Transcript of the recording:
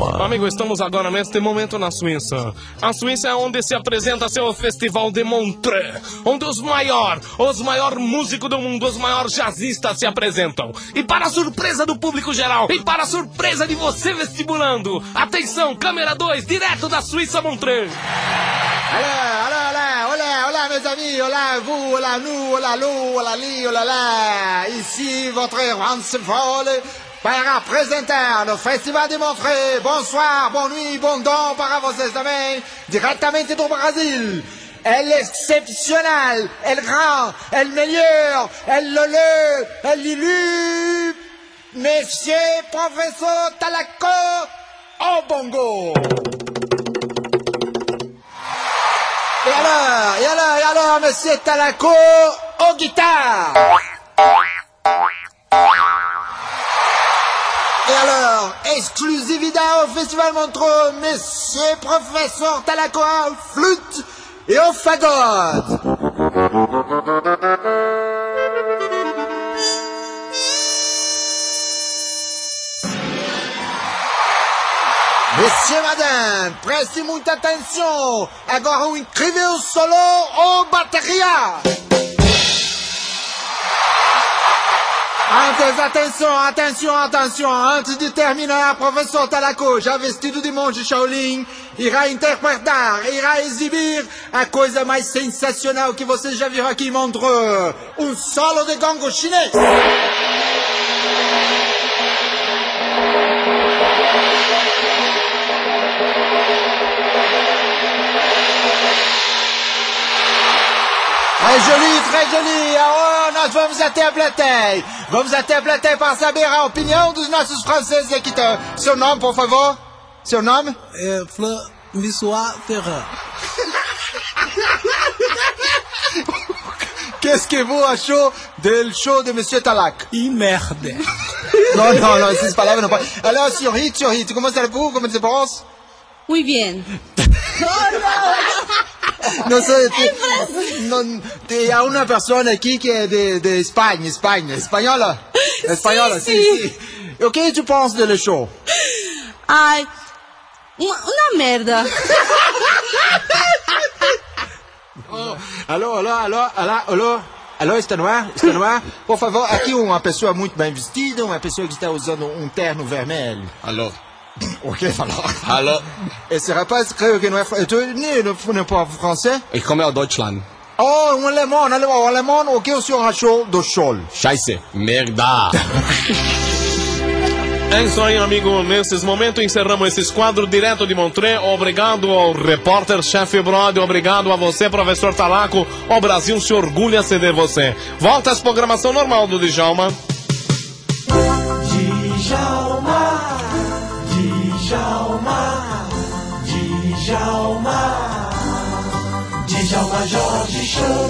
Amigo, estamos agora neste momento na Suíça. A Suíça é onde se apresenta seu Festival de Montreux, onde os maiores, os maiores músicos do mundo, os maiores jazzistas se apresentam. E para a surpresa do público geral, e para a surpresa de você vestibulando, atenção, câmera 2, direto da Suíça Montreux. Olá, olá, olá, olá, olá, mes amis, olá, vous, olá, nous, olá, Lou, olá, li, olá, lá. Ici votre Hans Folle para apresentar no Festival de Montreux. Bonsoir, bonne nuit, bon don para vocês também, diretamente do Brasil. El excepcional, el grand, el meilleur, el lele, el lilu, Monsieur Professeur Talaco, au bongo. Et alors, et alors, et alors, Monsieur Talaco, au guitare. Alors, exclusivité au Festival Montreux, Monsieur Professeur Talacoa, flûte et au fagot. Messieurs, madame, prestez muita atenção. Agora um incrível solo ou bateria. Antes, atenção, atenção, atenção. Antes de terminar, professor Talaco, já vestido de monge Shaolin, irá interpretar, irá exibir a coisa mais sensacional que vocês já viram aqui em Montreux. Um solo de gongo chinês. Joli, très joli. Oh, nós vamos até a plateia. Vamos até a plateia para saber a opinião dos nossos franceses aqui. Seu nome, por favor? Seu nome? É François Ferrand. Qu'est-ce que vous achou do show de Monsieur Talak? E merda. Non, non, non, essas palavras não podem. Alors, sur hit, sur hit, comment ça vous? Comment se pense? Muy bien. Não sei, não, tem há uma pessoa aqui que é de, de Espanha, Espanha, espanhola? Espanhola, sim, sim. sim. O que tu pensa do show? Ai, uma, uma merda. oh, alô, alô, alô, alô, alô. Alô, está no ar? Está no ar? Por favor, aqui uma pessoa muito bem vestida, uma pessoa que está usando um terno vermelho. Alô. O que falou? Alô. Esse rapaz creio que não é... Tu nem não fala francês? Ich komme aus Deutschland. Oh, um alemão, um alemão, um alemão. O que o senhor achou do show? Scheiße. Merda. É isso aí, amigo. Nesses momentos encerramos esse quadro direto de Montreux. Obrigado ao repórter chefe Brody. Obrigado a você, professor Talaco. O Brasil se orgulha de você. Volta às programação normal do Djalma. Djalma. Djalma Jorge Show.